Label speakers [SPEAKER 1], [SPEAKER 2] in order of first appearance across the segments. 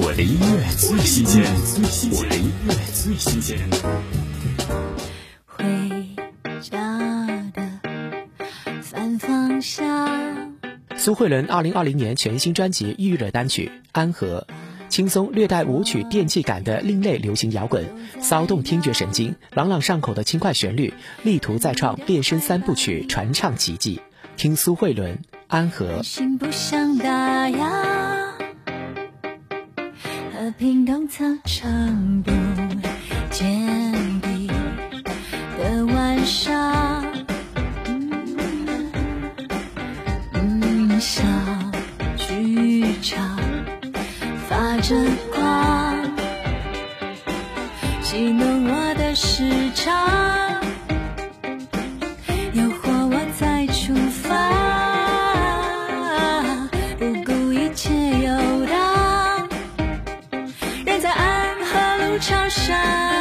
[SPEAKER 1] 我的音乐最新鲜，我的音乐最新鲜。
[SPEAKER 2] 回家的反方向。
[SPEAKER 3] 苏慧伦二零二零年全新专辑预热单曲《安和》，轻松略带舞曲电器感的另类流行摇滚，骚动听觉神经，朗朗上口的轻快旋律，力图再创变身三部曲传唱奇迹。听苏慧伦《安和》。
[SPEAKER 2] 心不想打烊，冰冻操场不见底的晚上，嗯，小剧场发着光，戏弄我的时差。桥上。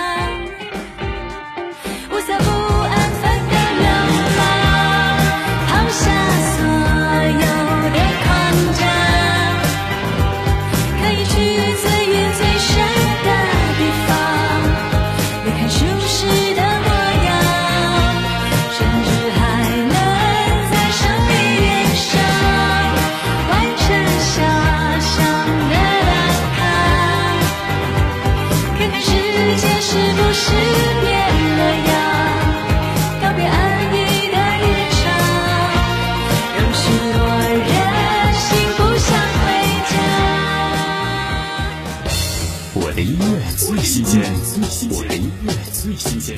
[SPEAKER 1] 我的音乐最新鲜，我的音乐最新鲜。